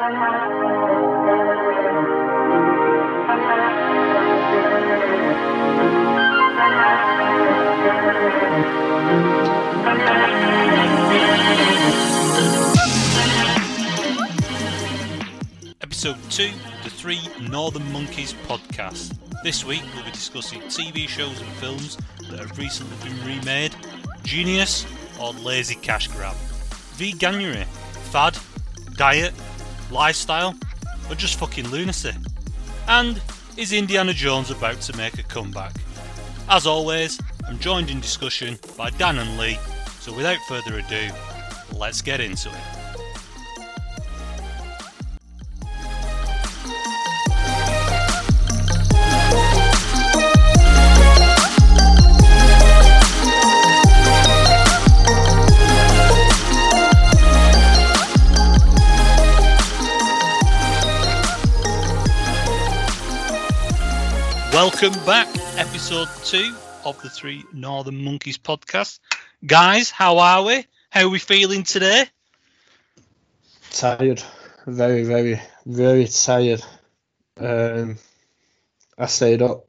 Episode 2 of the Three Northern Monkeys podcast. This week we'll be discussing TV shows and films that have recently been remade, genius or lazy cash grab, veganuary, fad, diet, lifestyle, or just fucking lunacy. And is Indiana Jones about to make a comeback? As always, I'm joined in discussion by Dan and Lee, so without further ado, let's get into it. Welcome back, episode two of the Three Northern Monkeys podcast. Guys, how are we? How are we feeling today? Tired, very, very, very tired. Um, I stayed up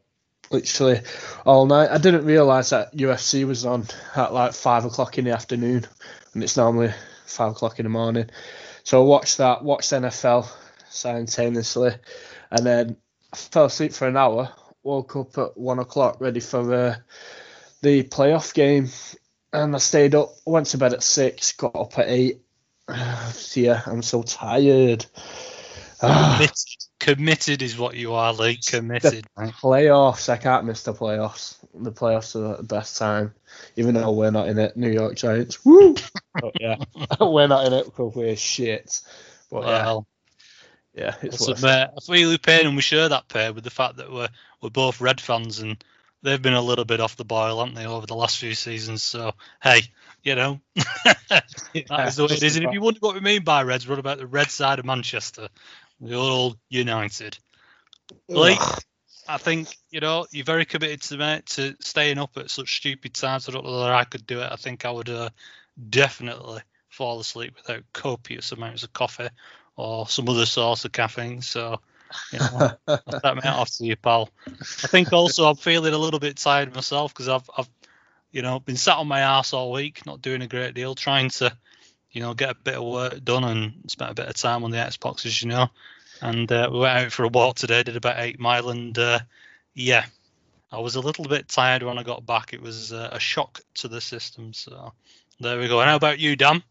literally all night. I didn't realise that UFC was on at like five o'clock in the afternoon, and it's normally five o'clock in the morning. So I watched that, watched NFL simultaneously, and then I fell asleep for an hour. Woke up at one o'clock, ready for uh, the playoff game, and I stayed up. Went to bed at six, got up at eight. yeah, I'm so tired. Committed, committed is what you are, Lee. Committed. mate. playoffs, I can't miss the playoffs. The playoffs are the best time, even though we're not in it. New York Giants, woo! But yeah, we're not in it because we're shit. But yeah, Well, yeah, it's I'll worth submit, I feel your pain, and we share that pain with the fact that we're we're both Red fans, and they've been a little bit off the boil, haven't they, over the last few seasons? So hey, you know, that is the way it is. And if you wonder what we mean by Reds, what about the red side of Manchester, the old United? Lee, I think you know you're very committed to mate, to staying up at such stupid times. I don't know whether I could do it. I think I would uh, definitely fall asleep without copious amounts of coffee or some other source of caffeine. So, that mate off to you, pal. I think also I'm feeling a little bit tired myself because I've, I've, you know, been sat on my ass all week, not doing a great deal, trying to, you know, get a bit of work done and spent a bit of time on the Xbox, as you know. And uh, we went out for a walk today, did about eight mile, and uh, yeah, I was a little bit tired when I got back. It was uh, a shock to the system. So there we go. And how about you, Dan?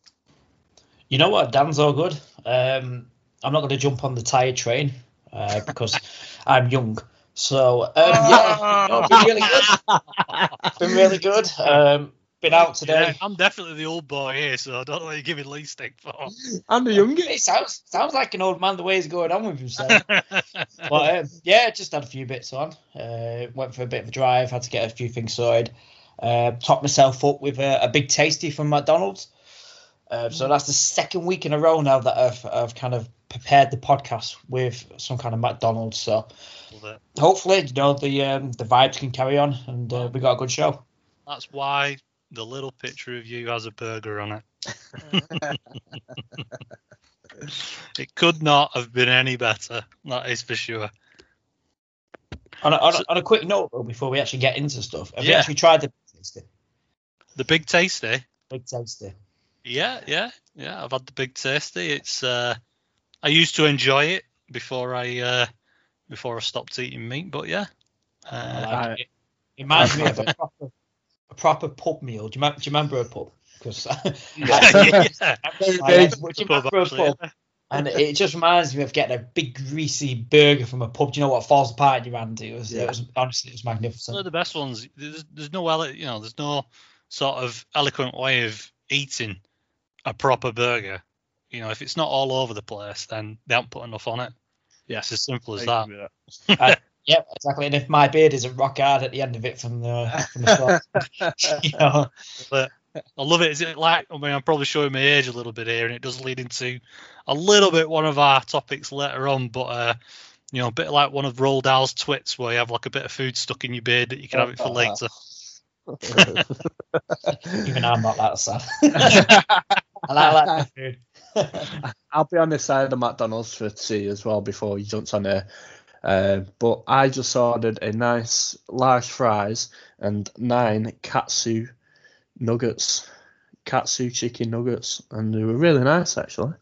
You know what? Dan's all good. Um, I'm not going to jump on the tired train uh, because I'm young. So um, yeah, no, been really good. Been really good. Um, been out today. Yeah, I'm definitely the old boy here, so I don't know what you're giving Lee stick for. I'm the youngest. It sounds sounds like an old man the way he's going on with himself. but um, yeah, just had a few bits on. Uh, went for a bit of a drive. Had to get a few things sorted. Uh, topped myself up with a, a big tasty from McDonald's. Uh, so that's the second week in a row now that I've, I've kind of prepared the podcast with some kind of McDonald's. So hopefully, you know, the um, the vibes can carry on and uh, we got a good show. That's why the little picture of you has a burger on it. it could not have been any better. That is for sure. On a, on, So- a, on a quick note, though, before we actually get into stuff, have you actually tried the big tasty? The big tasty. Big tasty. Yeah, yeah, yeah. I've had the big tasty. It's uh, I used to enjoy it before I uh, before I stopped eating meat, but yeah. I Uh, like it. It reminds me of a proper, a proper pub meal. Do you, remember, do you remember a pub? Because yeah, Very do Pub, actually. And it just reminds me of getting a big greasy burger from a pub. Do you know what falls apart in your hand? It was, Yeah. it was honestly, it was magnificent. One of the best ones. There's, there's no ele- you know, there's no sort of eloquent way of eating a proper burger. You know, if it's not all over the place, then they haven't put enough on it. Yeah, It's as simple as I that. agree with that. Yep, exactly. And if my beard isn't rock hard at the end of it from the from the start, you know, But I love it. Is it like? I mean, I'm probably showing my age a little bit here, and it does lead into a little bit one of our topics later on. But uh, you know, a bit like one of Roald Dahl's twits, where you have like a bit of food stuck in your beard that you can have it for later. even I'm not that sad. I like that food. I'll be on this side of the McDonald's for tea as well before he jumps on there. Uh, but I just ordered a nice large fries and nine katsu nuggets, katsu chicken nuggets, and they were really nice actually.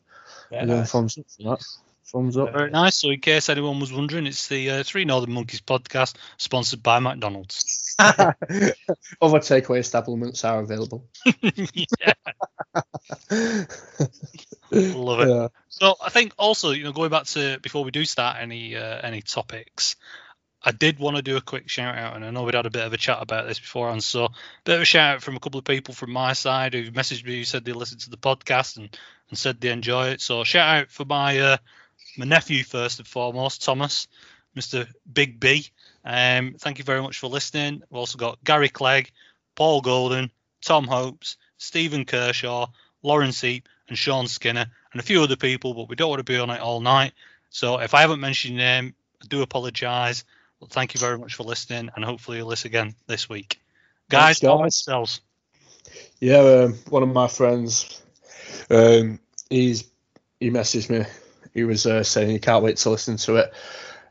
Yeah, And nice. thumbs up for that. Thumbs up. Very nice. So, in case anyone was wondering, it's the uh, Three Northern Monkeys podcast, sponsored by McDonald's. Other takeaway establishments are available. love it. Yeah. So, I think also, you know, going back to before we do start any uh, any topics, I did want to do a quick shout out, and I know we'd had a bit of a chat about this beforehand. So, a bit of a shout out from a couple of people from my side who messaged me, who said they listened to the podcast and, and said they enjoy it. So, shout out for my uh, my nephew first and foremost, Thomas, Mr. Big B. Um, thank you very much for listening. We've also got Gary Clegg, Paul Golden, Tom Hopes, Stephen Kershaw, Lauren Seep, and Sean Skinner, and a few other people, but we don't want to be on it all night. So if I haven't mentioned your name, I do apologise. But thank you very much for listening, and hopefully you'll listen again this week. Guys, Thanks, guys. Yeah, um, one of my friends, um, he's he messaged me. He was uh, saying he can't wait to listen to it.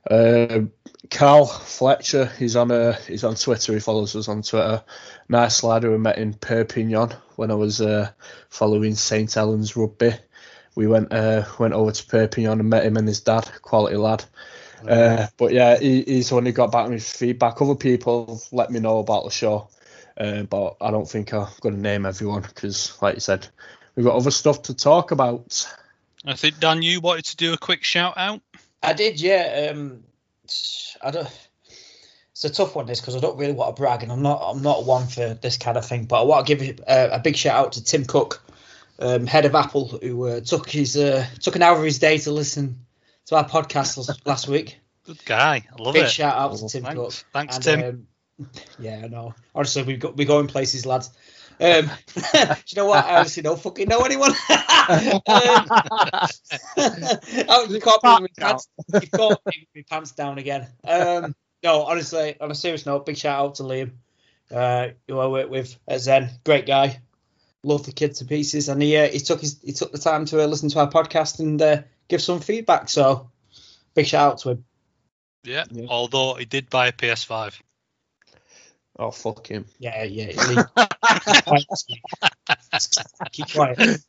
Um Carl Fletcher, he's on uh, he's on Twitter. He follows us on Twitter. Nice lad who I met in Perpignan when I was uh, following St Helens rugby. We went uh, went over to Perpignan and met him and his dad. Quality lad. Uh, but yeah, he, he's who got back with feedback. Other people let me know about the show, uh, but I don't think I'm going to name everyone because, like you said, we've got other stuff to talk about. I think Dan, you wanted to do a quick shout out. I did, yeah. Um, I don't. It's a tough one, this, because I don't really want to brag, and I'm not. I'm not one for this kind of thing. But I want to give a, a big shout out to Tim Cook, um, head of Apple, who uh, took his uh, took an hour of his day to listen to our podcast last- week. Good guy, I love Big it. Big shout out to Tim Thanks, Cook. thanks, And, Tim. Um, yeah, I know. Honestly, we go we go in places, lads. Um, do you know what? I honestly don't fucking know anyone. um, oh, you caught me with my pants. You caught me with my pants down again. Um, no, honestly, on a serious note, big shout out to Liam, uh, who I work with at Zen. Great guy. Love the kid to pieces, and he uh, he took his he took the time to uh, listen to our podcast and uh, give some feedback. So, big shout out to him. Yeah, Yeah. although he did buy a PS5. Oh fuck him! Yeah, yeah. Keep quiet.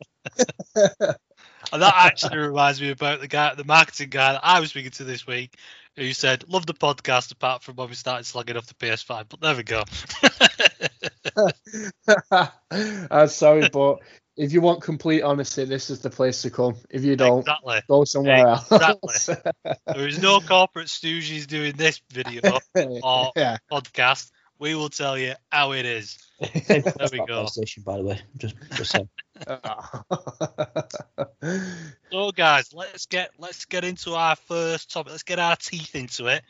And that actually reminds me about the guy, the marketing guy that I was speaking to this week, who said, "Love the podcast apart from when we started slugging off the PS5." But there we go. I'm sorry, but if you want complete honesty, this is the place to come. If you don't, exactly. go somewhere Exactly. else. There is no corporate stooges doing this video or yeah. podcast. We will tell you how it is. There we go. PlayStation, by the way. Just, just saying. So, guys, let's get let's get into our first topic. Let's get our teeth into it.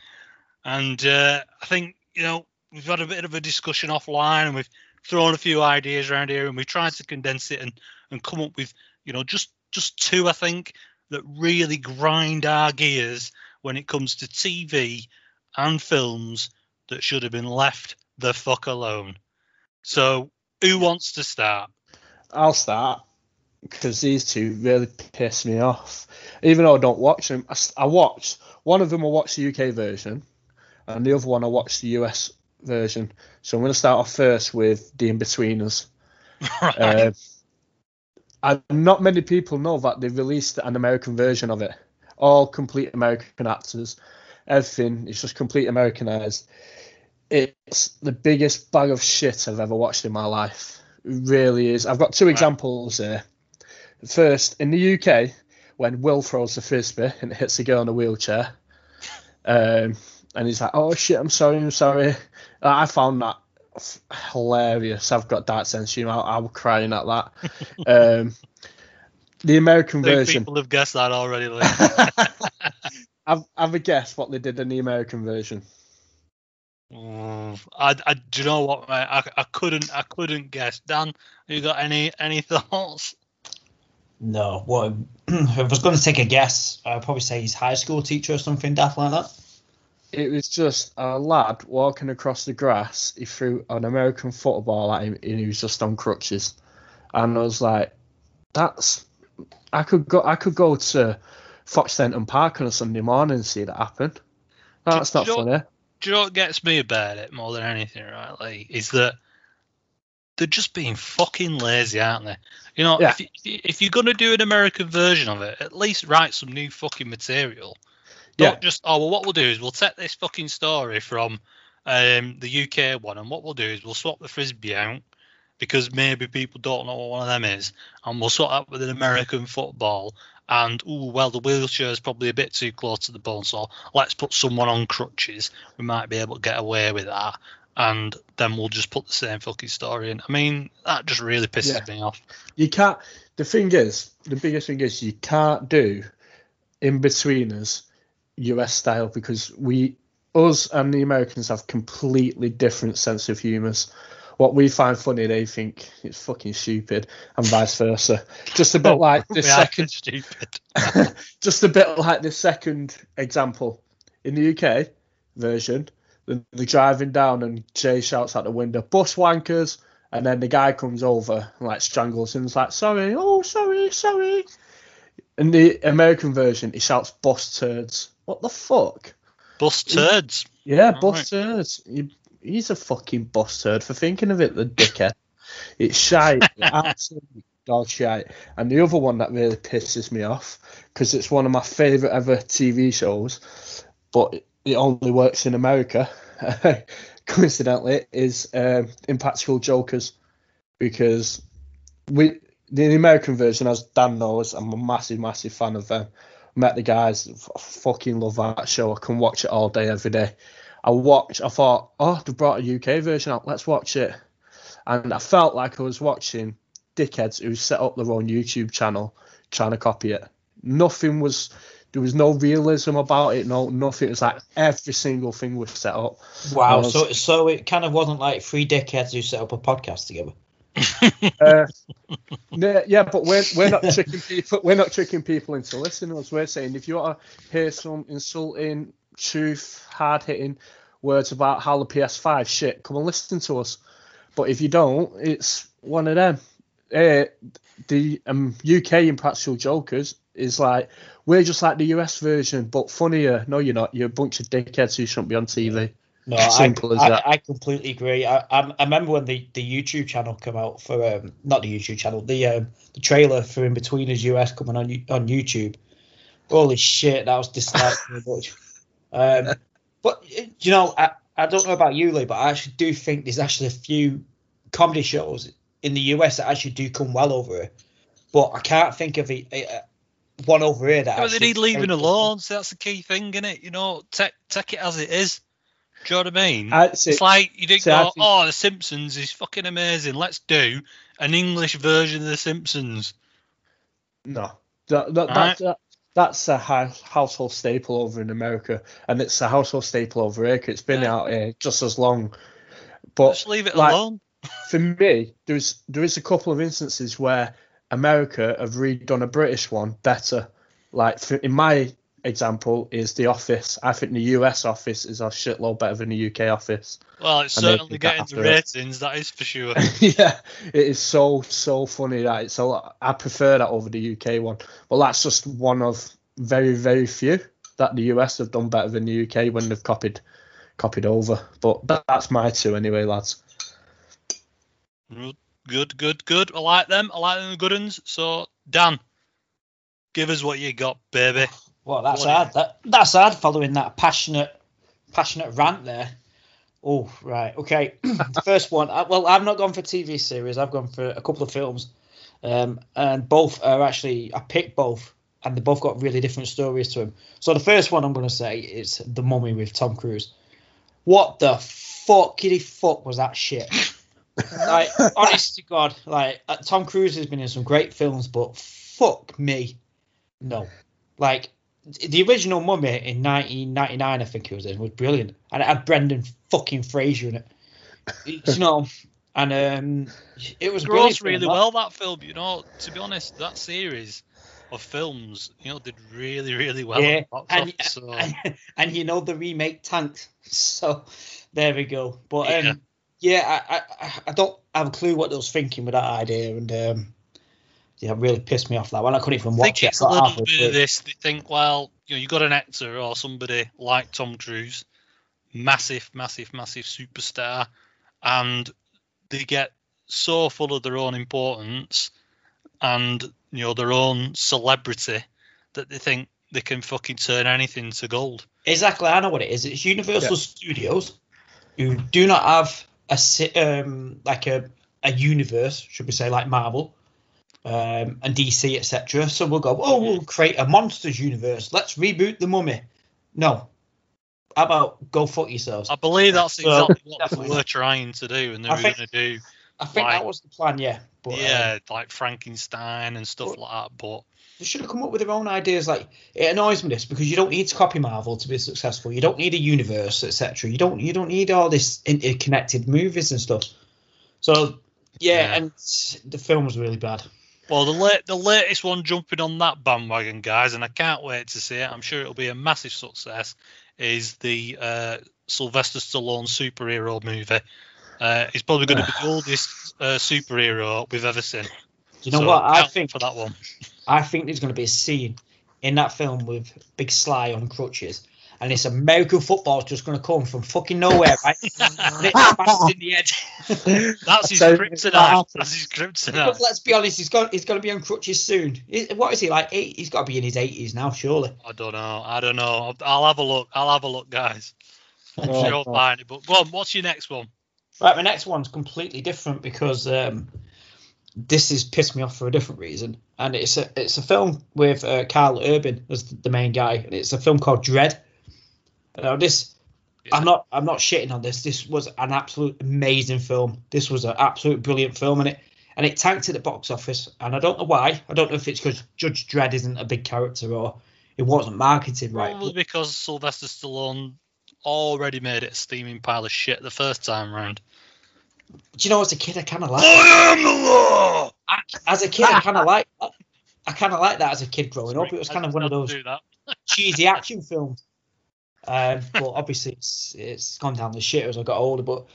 And uh, I think you know we've had a bit of a discussion offline, and we've thrown a few ideas around here, and we've tried to condense it and and come up with you know just just two I think that really grind our gears when it comes to TV and films that should have been left the fuck alone. So, who wants to start? I'll start because these two really piss me off. Even though I don't watch them, I watch one of them. I watch the UK version, and the other one I watch the US version. So I'm going to start off first with the Inbetweeners. right. Uh, and not many people know that they've released an American version of it. All complete American actors. Everything is just complete Americanized. It's the biggest bag of shit I've ever watched in my life. It really is. I've got two Wow. examples here. First, in the UK, when Will throws the frisbee and it hits a girl in a wheelchair, um, and he's like, "Oh shit, I'm sorry, I'm sorry." I found that hilarious. I've got that sense of humor. I, was crying at that. um, the American version. people have guessed that already. Lee. I've, have a guess what they did in the American version. Mm, I, I, do you know what, mate? I, I couldn't, I couldn't guess. Dan, you got any, any thoughts? No, what? if I was going to take a guess, I'd probably say he's high school teacher or something daft like that. It was just a lad walking across the grass. He threw an American football at him, and he was just on crutches. And I was like, "That's I could go. I could go to Fox Fenton Park on a Sunday morning and see that happen. That's Do- not do funny. Do you know what gets me about it more than anything, right? Like, is that they're just being fucking lazy, aren't they? You know, Yeah. if, you, if you're gonna do an American version of it, at least write some new fucking material. Don't Yeah. just oh well, what we'll do is we'll take this fucking story from um, the UK one, and what we'll do is we'll swap the frisbee out because maybe people don't know what one of them is, and we'll swap that with an American football. And oh well, the wheelchair is probably a bit too close to the bone, so let's put someone on crutches. We might be able to get away with that, and then we'll just put the same fucking story in. I mean, that just really pisses me off. You can't. The thing is, the biggest thing is you can't do Inbetweeners US US style because we, us and the Americans have completely different sense of humours. What we find funny, they think it's fucking stupid, and vice versa. Just a bit like the second, stupid. just a bit like the second example in the UK version. The, the driving down and Jay shouts out the window, "Bus wankers!" And then the guy comes over and like strangles him. It's like, "Sorry, oh sorry, sorry." In the American version, he shouts, "Bus turds!" What the fuck? Bus turds. Yeah, bus turds. He, he's a fucking bus turd for thinking of it, the dickhead. It's shite, absolutely dog shite. And the other one that really pisses me off because it's one of my favourite ever TV shows, but it- only works in America. Coincidentally, is um, Impractical Jokers because we the American version, as Dan knows, I'm a massive, massive fan of them. Met the guys, fucking love that show. I can watch it all day, every day. I watched, I thought, oh, they brought a UK version out, let's watch it. And I felt like I was watching dickheads who set up their own YouTube channel trying to copy it. Nothing was, there was no realism about it, no, nothing. It was like every single thing was set up. Wow. Was- So so it kind of wasn't like three dickheads who set up a podcast together. Uh, yeah, but we're we're not tricking people. We're not tricking people into listening. As we're saying, if you want to hear some insulting, truth, hard hitting words about how the PS5 shit, come and listen to us. But if you don't, it's one of them. Uh, the um, UK Impractical Jokers is like we're just like the US version, but funnier. No, you're not. You're a bunch of dickheads who shouldn't be on TV. No, I, as I, that. I completely agree. I, I, I remember when the, the YouTube channel came out for um, not the YouTube channel, the um, the trailer for Inbetweeners US coming on on YouTube. Holy shit, that was much. Um, but uh, you know, I, I don't know about you, Lee, but I actually do think there's actually a few comedy shows in the US that actually do come well over here. But I can't think of a, a, a- one over here that. Yeah, but they need leaving alone. So that's the key thing, isn't it? You know, take take it as it is. Do you know what I mean? I, see, it's like you didn't see, I go, think- oh, The Simpsons is fucking amazing. Let's do an English version of The Simpsons. No, that, that, Alright. that, that, that's a hou- household staple over in America, and it's a household staple over here. It's been Yeah. out here just as long. But Just leave it like- alone. for me, there's there is a couple of instances where America have redone a British one better. Like for, in my example is The Office. I think the US Office is a shitload better than the UK Office. Well, it's and certainly getting the after it. ratings, that is for sure. yeah, it is so so funny that it's a lot. I prefer that over the UK one, but that's just one of very very few that the US have done better than the UK when they've copied copied over. But that, that's my two anyway, lads. Good, good, good. I like them. I like them, the good ones. So, Dan, give us what you got, baby. Well, that's What- hard. That, that's hard following that passionate, passionate rant there. Oh, right. Okay. the first one. I, well, I've not gone for TV series. I've gone for a couple of films, um, and both are actually. I picked both, and they both got really different stories to them. So the first one I'm going to say is The Mummy with Tom Cruise. What the fuckity fuck was that shit? like, honest to God, like uh, Tom Cruise has been in some great films, but fuck me, no. Like the original Mummy in 1999, I think it was in, was brilliant, and it had Brendan fucking Fraser in it. you know, and um, it was. Grows really film, well, that film. You know, to be honest, that series of films, you know, did really, really well. Yeah, at the box and, office, so, and, and you know the remake tanked. So there we go. But um, Yeah. yeah, I, I I don't have a clue what they was thinking with that idea, and um, yeah, really pissed me off that one. I couldn't even I watch think it. it's I a got little bit through. of this. They think, well, you know, you got an actor or somebody like Tom Cruise, massive, massive, massive superstar, and they get so full of their own importance and you know their own celebrity that they think they can fucking turn anything to gold. Exactly, I know what it is. It's Universal Yeah. Studios who do not have a um like a a universe, should we say, like Marvel, um, and DC, etc. So we'll go, oh, we'll create a monsters universe. Let's reboot the Mummy. No, how about go fuck yourselves? I believe that's Well, exactly what they definitely. were trying to do, and they I were think- going to do, I think like- that was the plan, yeah. But um, yeah, like Frankenstein and stuff But- like that. But they should have come up with their own ideas. Like it annoys me this because you don't need to copy Marvel to be successful. You don't need a universe, etc. You don't you don't need all this interconnected movies and stuff. So yeah, Yeah. and the film was really bad. Well, the late, the latest one jumping on that bandwagon, guys, and I can't wait to see it. I'm sure it'll be a massive success. Is the uh, Sylvester Stallone superhero movie? Uh, it's probably going to be the oldest uh, superhero we've ever seen. You know So what I think? for that one? I think there's going to be a scene in that film with Big Sly on crutches, and this American football is just going to come from fucking nowhere, right? and it smashes in the head. That's his So- kryptonite. That's his Because kryptonite. let's be honest, he's got he's going to be on crutches soon. What is he like? Eight, he's got to be in his eighties now, surely. I don't know. I don't know. I'll, I'll have a look. I'll have a look, guys. I'm Oh, sure I'll find it. But go on. What's your next one? Right, my next one's completely different because um, this has pissed me off for a different reason, and it's a it's a film with uh, Karl Urban as the main guy, and it's a film called Dredd. This, I'm not I'm not shitting on this. This was an absolute amazing film. This was an absolute brilliant film, and it and it tanked at the box office, and I don't know why. I don't know if it's because Judge Dredd isn't a big character or it wasn't marketed right. Probably because Sylvester Stallone already made it a steaming pile of shit the first time round. Do you know, as a kid, I kind of like. I am the law. as a kid, I kind of like I kind of like that as a kid growing up. It was kind of one of those cheesy action films. Um, but obviously, it's it's gone down the shit as I got older. But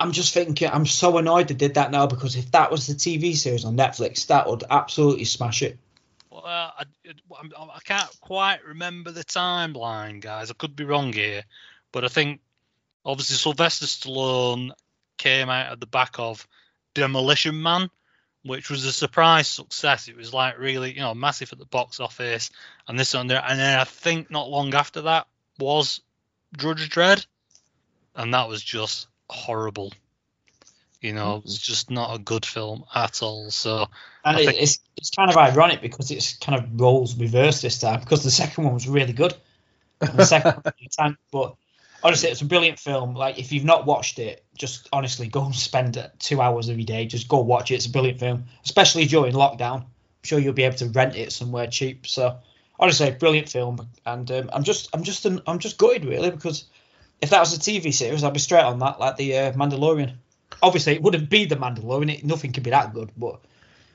I'm just thinking, I'm so annoyed they did that now because if that was the TV series on Netflix, that would absolutely smash it. Well, I, I, I can't quite remember the timeline, guys. I could be wrong here, but I think obviously Sylvester Stallone came out at the back of Demolition Man, which was a surprise success. It was like really, you know, massive at the box office, and this and there. And then I think not long after that was Judge Dredd, and that was just horrible. You know, mm-hmm. it's just not a good film at all. So And think- it's it's kind of ironic because it's kind of roles reversed this time because the second one was really good. And the second one really but honestly, it's a brilliant film. Like if you've not watched it, just honestly go and spend two hours every day. Just go watch it. It's a brilliant film, especially during lockdown. I'm sure you'll be able to rent it somewhere cheap. So honestly, brilliant film. And um, I'm just I'm just I'm just gutted really because if that was a TV series, I'd be straight on that like the uh, Mandalorian. Obviously, it wouldn't be the Mandalorian. It, nothing could be that good, but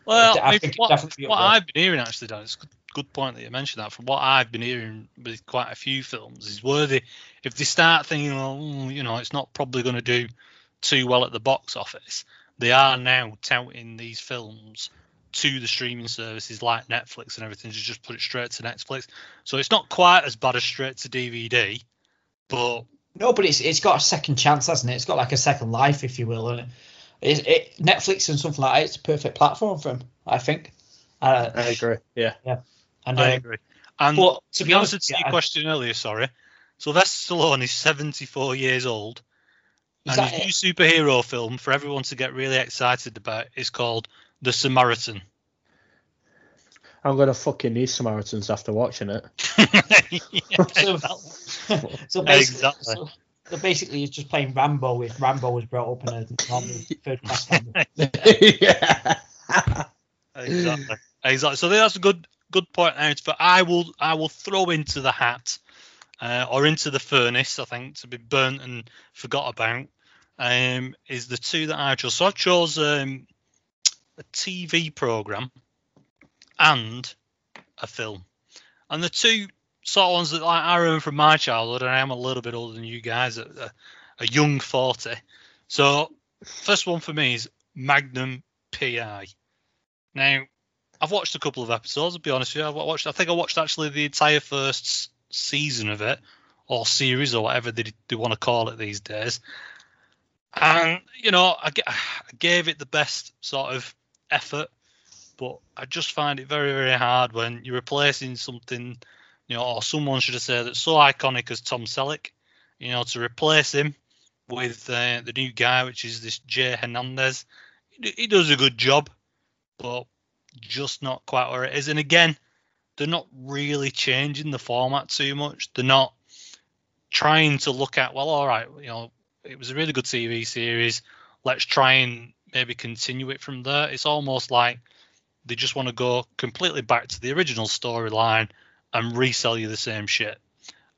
Well, I I mean, think what, what. I've been hearing actually, Dan, it's a good, good point that you mentioned that. From what I've been hearing with quite a few films, is worthy if they start thinking, well, mm, you know, it's not probably going to do too well at the box office. They are now touting these films to the streaming services like Netflix and everything to just put it straight to Netflix. So it's not quite as bad as straight to DVD, but No, but it's it's got a second chance, hasn't it? It's got like a second life, if you will. And it, it, it Netflix and something like that, it's a perfect platform for him, I think. Uh, I agree. Yeah. Yeah. And I uh, agree. And but to be honest, to with you, your I- question earlier, sorry. Sylvester Stallone is 74 years old. and that his it? new superhero film for everyone to get really excited about is called The Samaritan. I'm gonna fucking need Samaritans after watching it. Yeah, So- exactly. so basically, Exactly. so, so basically, he's just playing Rambo if Rambo was brought up in a normal third class family. yeah. exactly. Exactly. So that's a good good point out. But I will I will throw into the hat uh, or into the furnace. I think to be burnt and forgot about um, is the two that I chose. So I chose um, a TV program and a film, and the two sort of ones that I remember from my childhood, and I am a little bit older than you guys, a, a, young forty. So first one for me is Magnum PI. Now, I've watched a couple of episodes. I'll be honest with you. I watched. I think I watched actually the entire first season of it, or series, or whatever they, they want to call it these days. And you know, I gave it the best sort of effort, but I just find it very, very hard when you're replacing something, you know, or someone should have said that's so iconic as Tom Selleck, you know, to replace him with uh, the new guy, which is this Jay Hernandez. He, he does a good job, but just not quite where it is. And again, they're not really changing the format too much. They're not trying to look at, well, all right, you know, it was a really good TV series. Let's try and maybe continue it from there. It's almost like they just want to go completely back to the original storyline and resell you the same shit.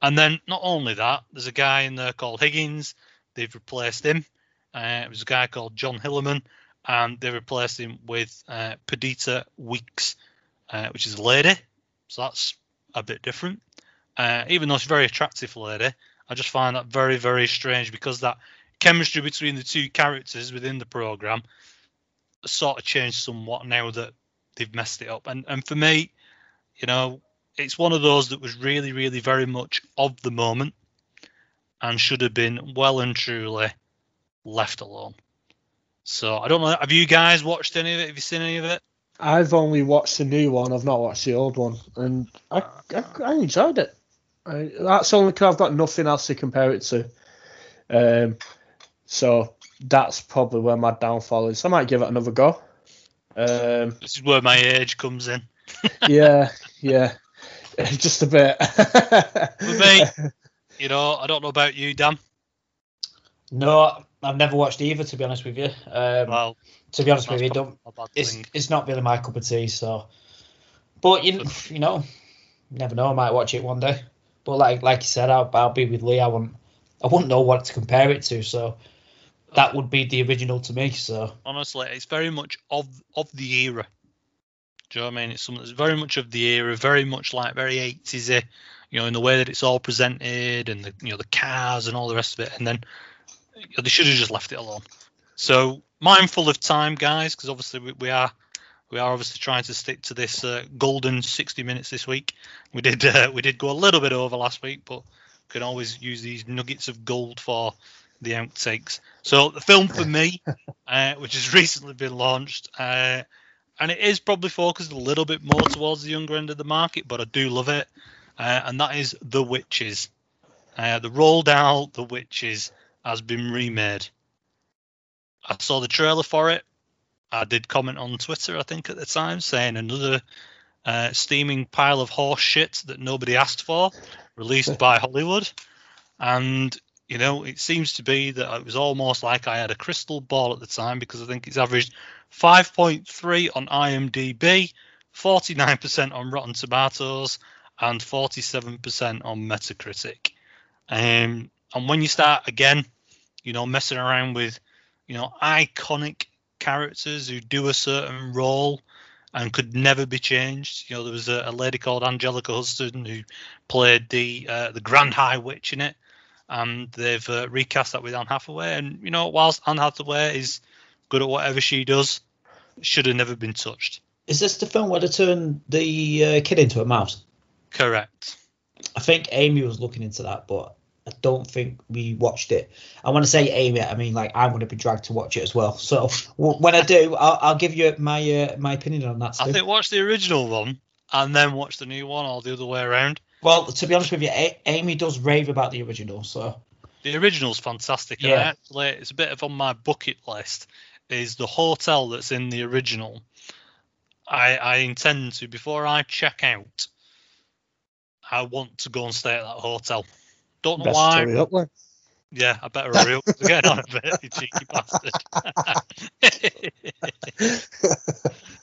And then not only that, there's a guy in there called Higgins. They've replaced him. Uh, it was a guy called John Hillerman, and they replaced him with uh, Perdita Weeks, uh, which is a lady. So that's a bit different. Uh, even though she's a very attractive lady, I just find that very, very strange because that chemistry between the two characters within the program sort of changed somewhat now that they've messed it up. And and for me, you know, it's one of those that was really, really very much of the moment and should have been well and truly left alone. So I don't know. Have you guys watched any of it? Have you seen any of it? I've only watched the new one. I've not watched the old one, and I I, I enjoyed it. I, that's only because I've got nothing else to compare it to. Um, so that's probably where my downfall is. I might give it another go. Um, This is where my age comes in. yeah, yeah, just a bit. For me, You know, I don't know about you, Dan. No, I've never watched either. To be honest with you, um, Well, to be honest with you, don't. It's thing. it's not really my cup of tea. So, but you you know, never know. I might watch it one day. But like like you said, I'll, I'll be with Lee. I wouldn't I wouldn't know what to compare it to. So that would be the original to me. So honestly, it's very much of of the era. Do you know what I mean? It's something that's very much of the era, very much like very 80s you know, in the way that it's all presented and the you know the cars and all the rest of it. And then you know, they should have just left it alone. So mindful of time, guys, because obviously we, we are we are obviously trying to stick to this uh, golden 60 minutes this week. We did uh, we did go a little bit over last week, but can always use these nuggets of gold for the outtakes. So the film for me, uh, which has recently been launched, uh, and it is probably focused a little bit more towards the younger end of the market, but I do love it, uh, and that is The Witches. Uh, the Roald Dahl The Witches has been remade. I saw the trailer for it. I did comment on Twitter, I think, at the time, saying another uh, steaming pile of horse shit that nobody asked for, released by Hollywood. And, you know, it seems to be that it was almost like I had a crystal ball at the time because I think it's averaged 5.3 on IMDb, 49% on Rotten Tomatoes, and 47% on Metacritic. Um, and when you start again, you know, messing around with, you know, iconic characters who do a certain role and could never be changed. You know, there was a, a lady called Anjelica Huston who played the uh, the Grand High Witch in it, and they've uh, recast that with Anne Hathaway. And you know, whilst Anne Hathaway is good at whatever she does, should have never been touched. is this the film where they turn the uh, kid into a mouse? Correct. I think Amy was looking into that, but I don't think we watched it. I want to say Amy, I mean like I'm going to be dragged to watch it as well. So when I do, I'll, I'll give you my uh, my opinion on that. I think watch the original one and then watch the new one, or the other way around. Well, to be honest with you, A- Amy does rave about the original. So The original's fantastic. Yeah. Actually, it's a bit of on my bucket list. Is the hotel that's in the original? I I intend to before I check out. I want to go and stay at that hotel. Don't know Best why. hurry up, then. Yeah, I better hurry up. We're on a bit, you cheeky bastard.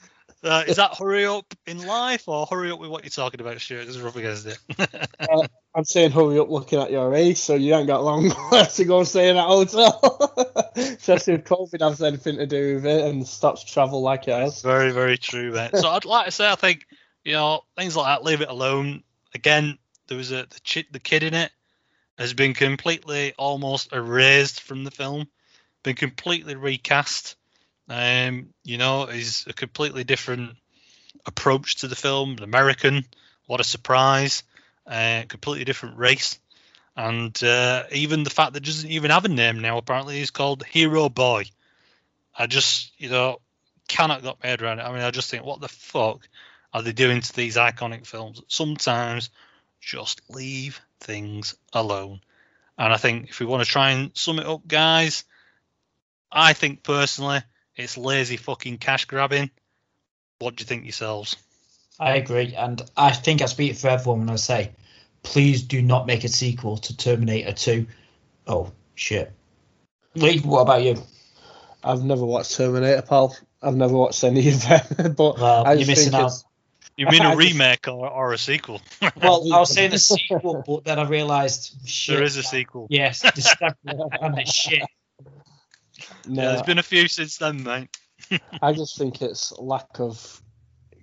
uh, is that hurry up in life or hurry up with what you're talking about, Stuart? Because we're up against it. I'm saying hurry up looking at your age, so you ain't got long left to go and stay in that hotel. Especially if COVID has anything to do with it and stops travel like it has. Very, very true, mate. So I'd like to say, I think you know things like that. Leave it alone. Again, there was a the, chi- the kid in it has been completely almost erased from the film, been completely recast. Um, you know, he's a completely different approach to the film. An American, what a surprise! Uh, completely different race, and uh, even the fact that doesn't even have a name now. Apparently, he's called Hero Boy. I just, you know, cannot get my head around it. I mean, I just think, what the fuck are they doing to these iconic films? Sometimes just leave things alone. And I think if we want to try and sum it up, guys, I think personally it's lazy fucking cash grabbing. What do you think yourselves? I agree, and I think I speak for everyone when I say, please do not make a sequel to Terminator 2. Oh shit. Lee, what about you? I've never watched Terminator, pal. I've never watched any of them, but Well, you're missing out. You mean a remake or, or a sequel? Well, I was saying a sequel, but then I realised shit. there is a sequel. Yes, and it's shit. No, Yeah, there's been a few since then, mate. I just think it's lack of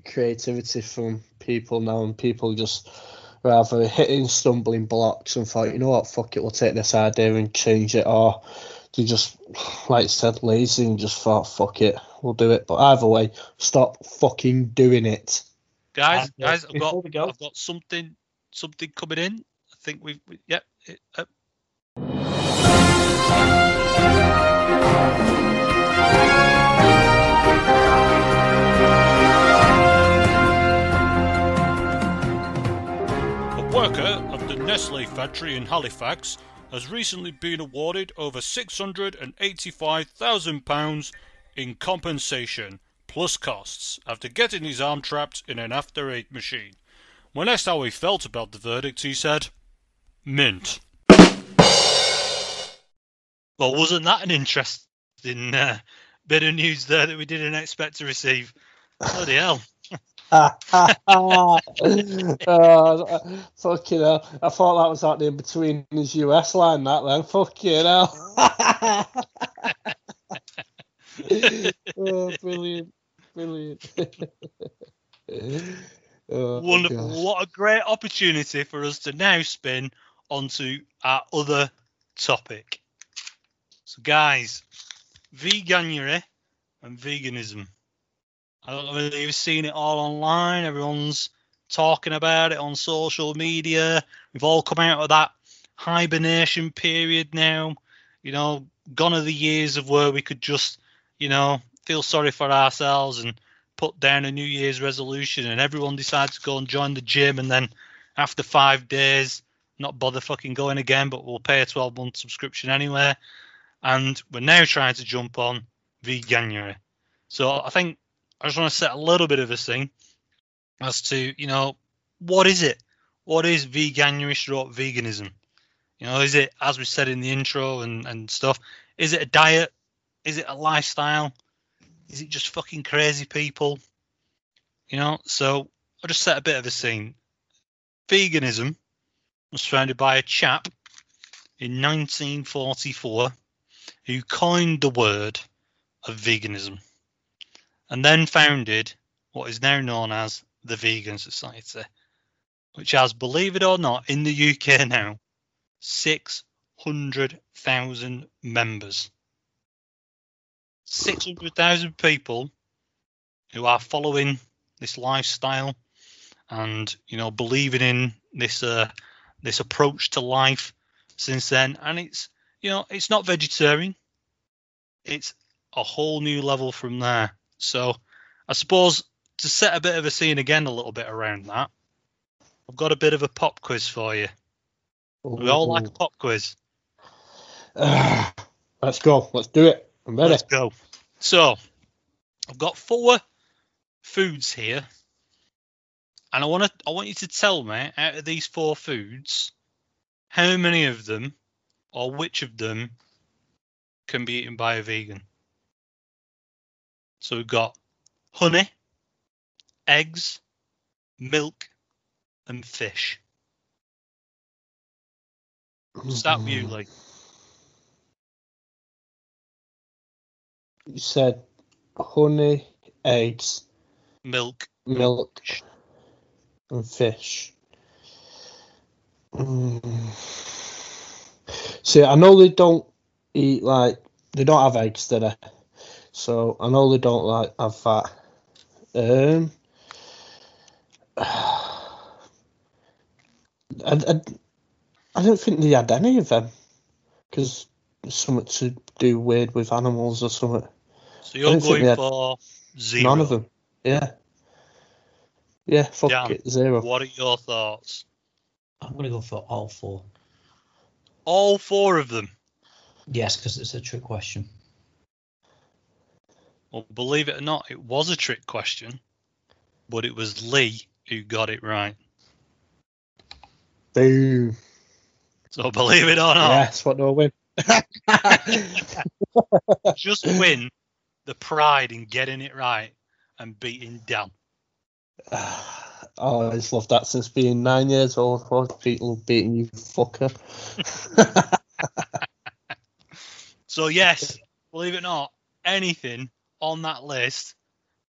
creativity from people now, and people just rather hitting stumbling blocks and thought, you know what, fuck it, we'll take this idea and change it, or they just, like you said, lazy and just thought, fuck it, we'll do it. But either way, stop fucking doing it. Guys, And, uh, guys, I've got go- I've got something something coming in. I think we've we, yep. it- uh, Nestle factory in Halifax has recently been awarded over £685,000 in compensation plus costs after getting his arm trapped in an After Eight machine. When asked how he felt about the verdict, he said, Mint. Well, wasn't that an interesting uh, bit of news there that we didn't expect to receive? Bloody hell! oh, fucking hell. I thought that was happening between his US line, that then. Fucking hell. oh, brilliant. Brilliant. oh, Wonderful. gosh. What a great opportunity for us to now spin onto our other topic. So, guys, veganuary and veganism. I don't know whether you've seen it all online. Everyone's talking about it on social media. We've all come out of that hibernation period now. You know, gone are the years of where we could just, you know, feel sorry for ourselves and put down a New Year's resolution and everyone decides to go and join the gym and then after five days not bother fucking going again, but we'll pay a 12 month subscription anyway. And we're now trying to jump on veganuary. So I think I just want to set a little bit of a scene as to, you know, what is it? What is veganuary stroke veganism? You know, is it, as we said in the intro and, and stuff, is it a diet? Is it a lifestyle? Is it just fucking crazy people? You know, so I'll just set a bit of a scene. Veganism was founded by a chap in 1944 who coined the word of veganism and then founded what is now known as the Vegan Society, which has, believe it or not, in the UK now, 600,000 members. 600,000 people who are following this lifestyle and you know believing in this uh this approach to life since then and it's you know it's not vegetarian it's a whole new level from there so i suppose to set a bit of a scene again a little bit around that i've got a bit of a pop quiz for you we all like a pop quiz Ah, let's go. Let's do it. I'm ready. Let's go. So, I've got four foods here, and I want to. I want you to tell me out of these four foods, how many of them, or which of them, can be eaten by a vegan. So we've got honey, eggs, milk, and fish. Start with you, Lee. You said honey, eggs, Milk. milk, and fish. Mm. See, I know they don't eat like they don't have eggs today, so I know they don't like have fat. Um, I, I, I don't think they had any of them because something to do weird with animals or something. So you're going for zero? None of them. Yeah. Yeah, fuck it, zero. What are your thoughts? I'm going to go for all four. All four of them. Yes, because it's a trick question. Well, believe it or not, it was a trick question, but it was Lee who got it right. Boom. So believe it or not, Yes, what do I win? just win the pride in getting it right and beating Dan. Oh, I just loved that since being nine years old. People beating you, fucker. So yes, believe it or not, anything on that list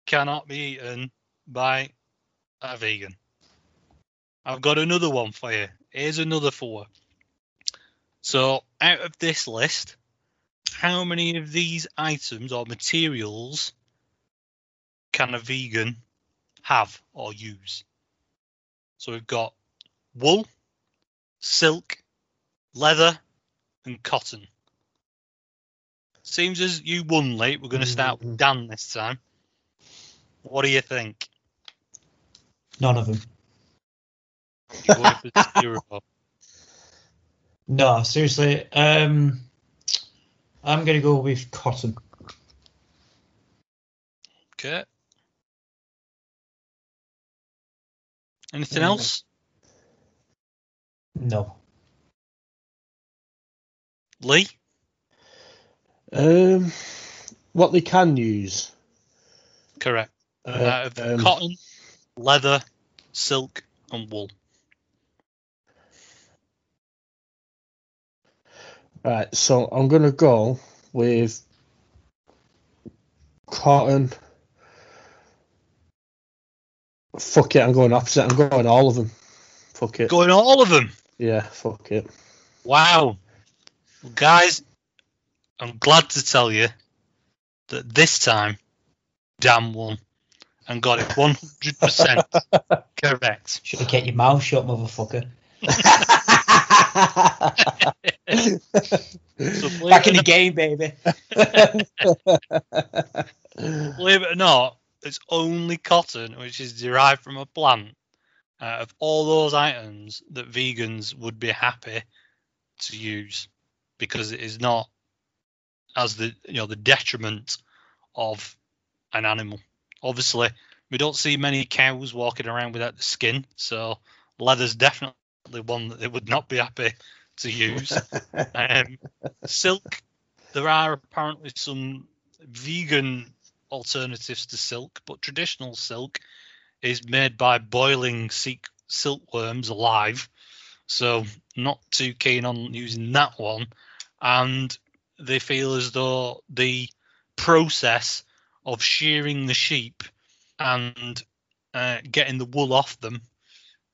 cannot be eaten by a vegan. I've got another one for you. Here's another four. So out of this list, how many of these items or materials can a vegan have or use? So we've got wool, silk, leather, and cotton. Seems as you won late. We're going to start with Dan this time. What do you think? None of them. You're going for zero. No, seriously. Um, I'm going to go with cotton. Okay. Anything Yeah. else? No. Lee? Um, what they can use. Correct. Uh, Out um, cotton, leather, silk, and wool. Right, so I'm gonna go with cotton. Fuck it, I'm going opposite. I'm going all of them. Fuck it. Going all of them. Yeah, fuck it. Wow. Well, guys, I'm glad to tell you that this time Dan won and got it 100% correct. Should have kept your mouth shut, motherfucker. So Back in the game, baby. believe it or not, it's only cotton which is derived from a plant. Out of all those items that vegans would be happy to use, because it is not as the you know the detriment of an animal. Obviously, we don't see many cows walking around without the skin, so leather's definitely one that they would not be happy to use. Um, silk, there are apparently some vegan alternatives to silk, but traditional silk is made by boiling silk silkworms alive. So, not too keen on using that one. And they feel as though the process of shearing the sheep and uh, getting the wool off them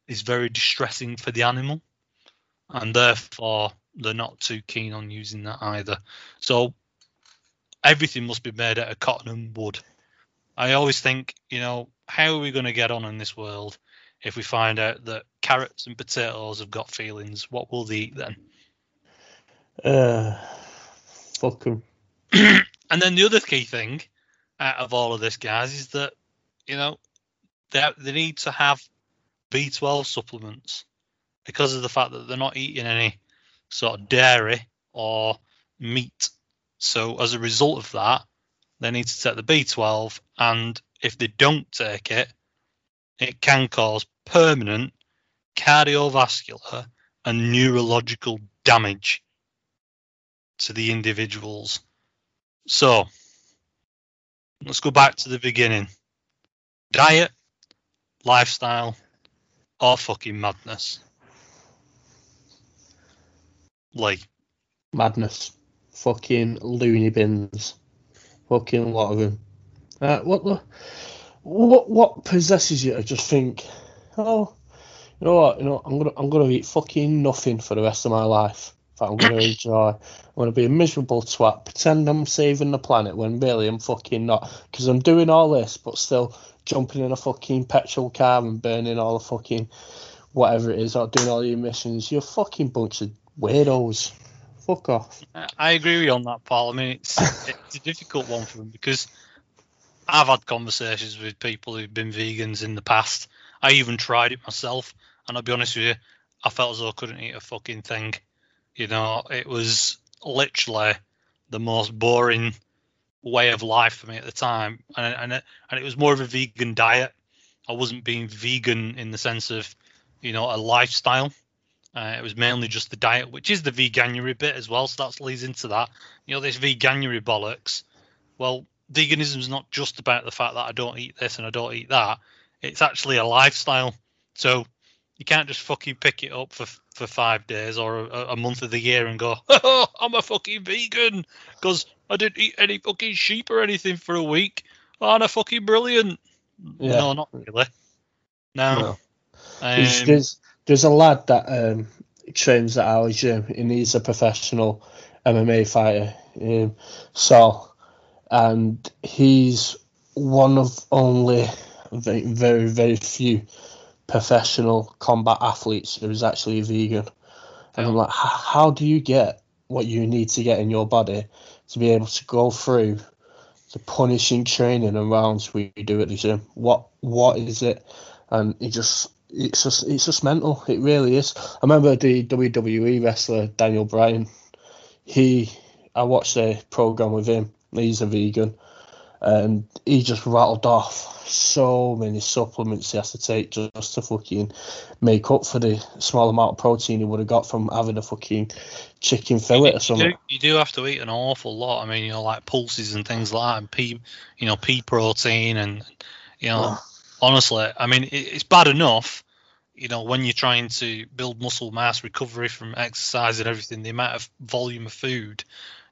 is very distressing for the animal and therefore they're not too keen on using that either. So everything must be made out of cotton and wood. I always think, you know, how are we going to get on in this world if we find out that carrots and potatoes have got feelings? What will they eat then? Uh, fuck 'em. And then the other key thing out of all of this, guys, is that you know they they need to have B12 supplements because of the fact that they're not eating any sort of dairy or meat. So as a result of that, they need to take the B12, and if they don't take it, it can cause permanent cardiovascular and neurological damage to the individuals. So, let's go back to the beginning. Diet, lifestyle, or fucking madness. Like, Madness. Fucking loony bins. Fucking lot of them. Uh, what the? What what possesses you to just think, oh, you know what? You know, I'm gonna I'm gonna eat fucking nothing for the rest of my life. That I'm gonna enjoy. I'm gonna be a miserable twat. Pretend I'm saving the planet when really I'm fucking not. Because I'm doing all this, but still jumping in a fucking petrol car and burning all the fucking whatever it is, or doing all your missions, you're a fucking bunch of weirdos. Fuck off. Uh, I agree with you on that, Paul. I mean, it's it's a difficult one for them because I've had conversations with people who've been vegans in the past. I even tried it myself, and I'll be honest with you, I felt as though I couldn't eat a fucking thing. You know, it was literally the most boring way of life for me at the time, and and it, and it was more of a vegan diet. I wasn't being vegan in the sense of, you know, a lifestyle. Uh, it was mainly just the diet, which is the veganuary bit as well. So that leads into that. You know, this veganuary bollocks. Well, veganism is not just about the fact that I don't eat this and I don't eat that. It's actually a lifestyle. So you can't just fucking pick it up for for five days or a, a month of the year and go, oh, I'm a fucking vegan because I didn't eat any fucking sheep or anything for a week. Oh, I'm a fucking brilliant. Yeah. No, not really. No. No. Um, There's, there's there's a lad that um, trains at our gym, and he's a professional MMA fighter. Um, so, and he's one of only very very few professional combat athletes who is actually vegan. And I'm like, how do you get what you need to get in your body to be able to go through the punishing training and rounds we do at the gym? What what is it? And he just it's just it's just mental. It really is. I remember the WWE wrestler Daniel Bryan. He I watched a program with him. He's a vegan, and he just rattled off so many supplements he has to take just to fucking make up for the small amount of protein he would have got from having a fucking chicken fillet or you, something. do, you do have to eat an awful lot. I mean, you know, like pulses and things like that, and pea, you know, pea protein, and you know, ah. Honestly, I mean, it's bad enough, you know, when you're trying to build muscle mass, recovery from exercise and everything, the amount of volume of food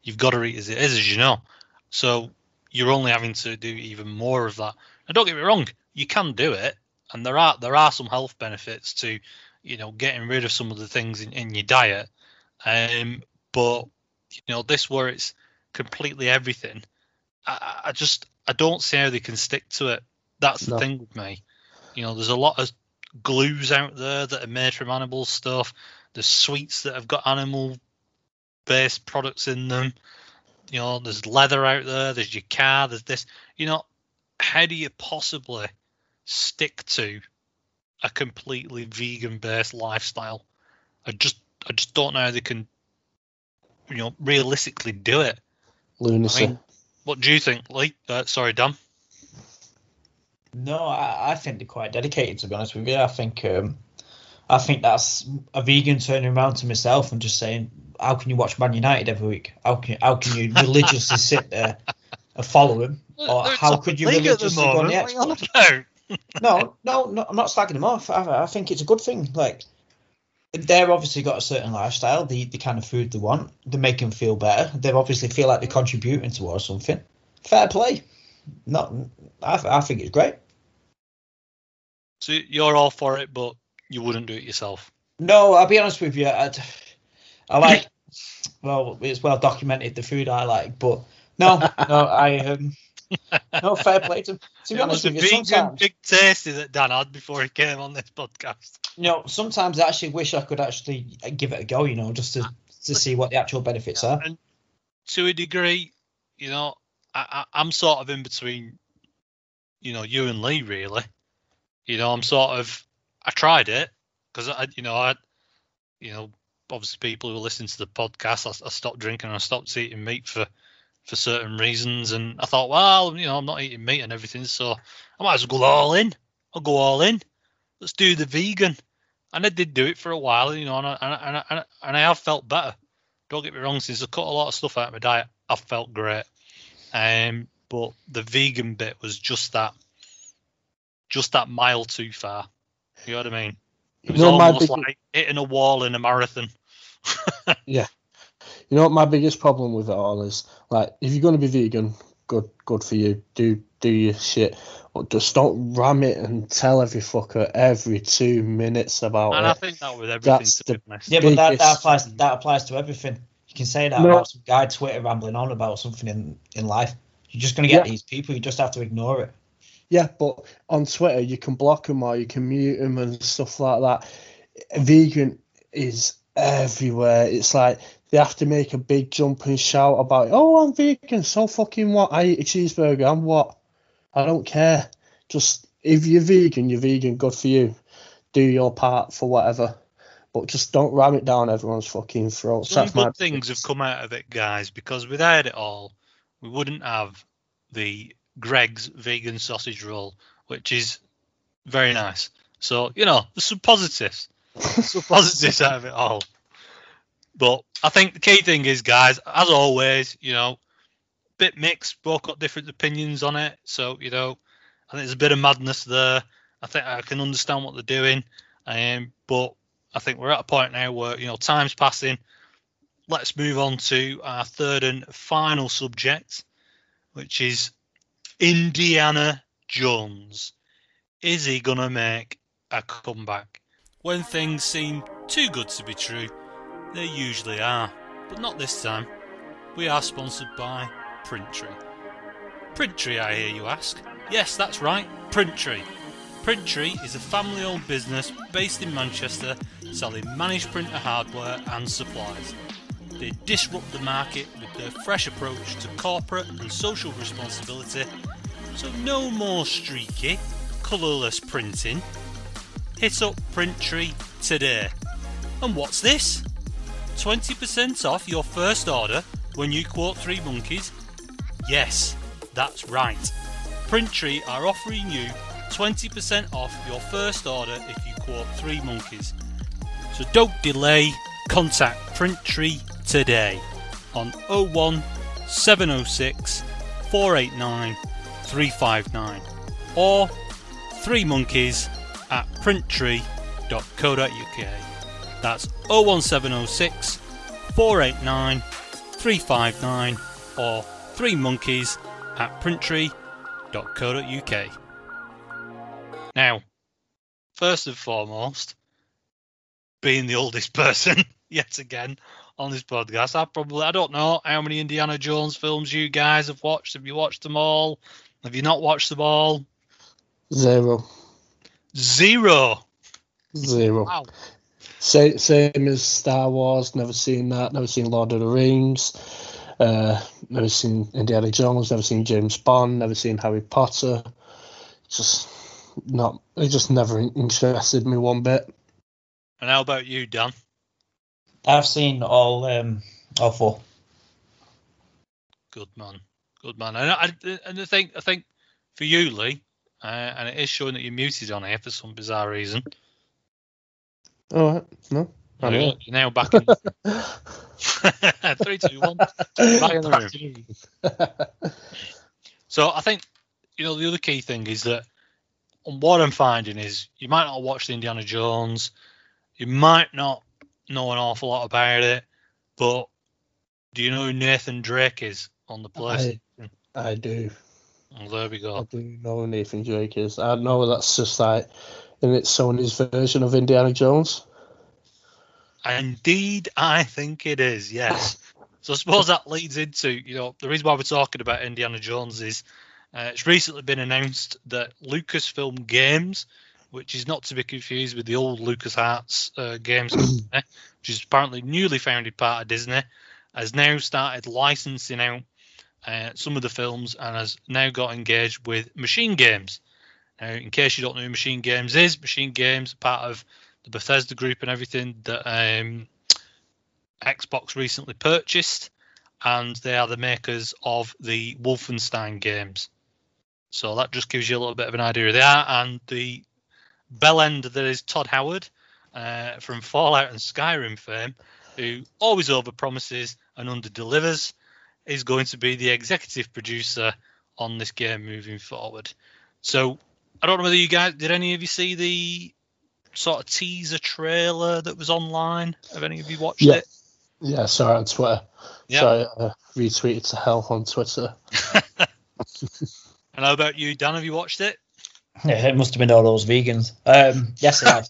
you've got to eat as it is, as you know. So you're only having to do even more of that. And don't get me wrong, you can do it, and there are there are some health benefits to, you know, getting rid of some of the things in, in your diet. Um, but you know, this where it's completely everything. I, I just I don't see how they can stick to it. That's the No. thing with me. You know, there's a lot of glues out there that are made from animal stuff. There's sweets that have got animal based products in them. You know, there's leather out there, there's your car, there's this. You know, how do you possibly stick to a completely vegan based lifestyle? I just I just don't know how they can you know realistically do it. Lunacy. I mean, what do you think, Lee? Uh, sorry, Dan. No, I, I think they're quite dedicated. To be honest with you, I think um, I think that's a vegan turning around to myself and just saying, "How can you watch Man United every week? How can how can you religiously sit there and follow him? Or They're how could you league at the religiously go on the moment, what are you on Xbox? no, no, no, I'm not slagging them off. I, I think it's a good thing. Like they've obviously got a certain lifestyle, the the kind of food they want. They make them feel better. They obviously feel like they're contributing towards something. Fair play. Not, I, I think it's great. So you're all for it, but you wouldn't do it yourself. No, I'll be honest with you. I, I like, well, it's well documented the food I like, but no, no, I um, no fair play to. To be It honest with you, vegan sometimes big tasty that Dan had before he came on this podcast. you know, sometimes I actually wish I could actually give it a go. You know, just to to see what the actual benefits are. And to a degree, you know, I, I, I'm sort of in between, you know, you and Lee really. You know, I'm sort of, I tried it because I, you know, I, you know, obviously people who listen to the podcast, I, I stopped drinking and I stopped eating meat for, for certain reasons, and I thought, well, you know, I'm not eating meat and everything, so I might as well go all in. I'll go all in. Let's do the vegan, and I did do it for a while, you know, and I, and I, and I, and I have felt better. Don't get me wrong, since I cut a lot of stuff out of my diet, I've felt great. Um, but the vegan bit was just that, just that mile too far. You know what I mean? It was You know, almost big- like hitting a wall in a marathon. Yeah. You know what my biggest problem with it all is? Like, if you're going to be vegan, good, good for you. Do do your shit, but just don't ram it and tell every fucker every two minutes about and I think that with everything, That's to be the- honest. Yeah, but that, that applies that applies to everything. You can say that No. about some guy Twitter rambling on about something in, in life. You're just gonna get Yeah. these people. You just have to ignore it. Yeah, but on Twitter you can block them or you can mute them and stuff like that. Vegan is everywhere. It's like they have to make a big jump and shout about, "Oh, I'm vegan." So fucking what? I eat a cheeseburger. I'm what? I don't care. Just if you're vegan, you're vegan. Good for you. Do your part for whatever. But just don't ram it down everyone's fucking throat. Some That's good things have come out of it, guys, because without it all, we wouldn't have the Greggs vegan sausage roll, which is very nice. So, you know, there's some positives. some positives out of it all. But I think the key thing is, guys, as always, you know, bit mixed, both got different opinions on it. So, you know, I think there's a bit of madness there. I think I can understand what they're doing. Um, but I think we're at a point now where, you know, time's passing. Let's move on to our third and final subject, which is Indiana Jones. Is he going to make a comeback? When things seem too good to be true, they usually are. But not this time. We are sponsored by Printtree. Printtree, I hear you ask? Yes, that's right, Printtree. Printtree is a family owned business based in Manchester selling managed printer hardware and supplies. They disrupt the market with their fresh approach to corporate and social responsibility. So, no more streaky, colourless printing. Hit up Printtree today. And what's this? 20% off your first order when you quote Three Monkeys? Yes, that's right. Printtree are offering you 20% off your first order if you quote Three Monkeys. So don't delay, contact Printtree today on 01 706 489 359 or 3 monkeys at printtree.co.uk. That's 01706 489 359 or 3 monkeys at printtree.co.uk. Now, first and foremost, being the oldest person yet again on this podcast, I probably I don't know how many Indiana Jones films you guys have watched. Have you watched them all? Have you not watched them all? Zero. Zero. Zero. Wow. Same, same as Star Wars. Never seen that. Never seen Lord of the Rings. Uh, never seen Indiana Jones. Never seen James Bond. Never seen Harry Potter. Just not. It just never interested me one bit. And how about you, Dan? I've seen all um, all four. Good man. Good man. And I, and I think I think for you, Lee, uh, and it is showing that you're muted on here for some bizarre reason. All right. No. I You're know. now back in. Three, two, one. Back in the room. So I think you know the other key thing is that and what I'm finding is you might not watch the Indiana Jones, you might not know an awful lot about it, but do you know who Nathan Drake is on the PlayStation? I do. Well, there we go. I do know Nathan Drake is. I know that's just like, and it's Sony's version of Indiana Jones. Indeed, I think it is. Yes. So I suppose that leads into you know the reason why we're talking about Indiana Jones is uh, it's recently been announced that Lucasfilm Games, which is not to be confused with the old LucasArts uh, games company, which is apparently newly founded part of Disney, has now started licensing out uh, some of the films and has now got engaged with Machine Games. Now, in case you don't know who Machine Games is, Machine Games, part of the Bethesda group and everything that um, Xbox recently purchased, and they are the makers of the Wolfenstein games. So that just gives you a little bit of an idea of that. And the bell end that is Todd Howard uh, from Fallout and Skyrim fame, who always over promises and under delivers, is going to be the executive producer on this game moving forward. So I don't know whether you guys did any of you see the sort of teaser trailer that was online? Have any of you watched Yeah. it? Yeah, sorry on Twitter. Yeah. Sorry, uh, retweeted to hell on Twitter. And how about you, Dan? Have you watched it? Yeah, it must have been all those vegans. Um, yes, I have.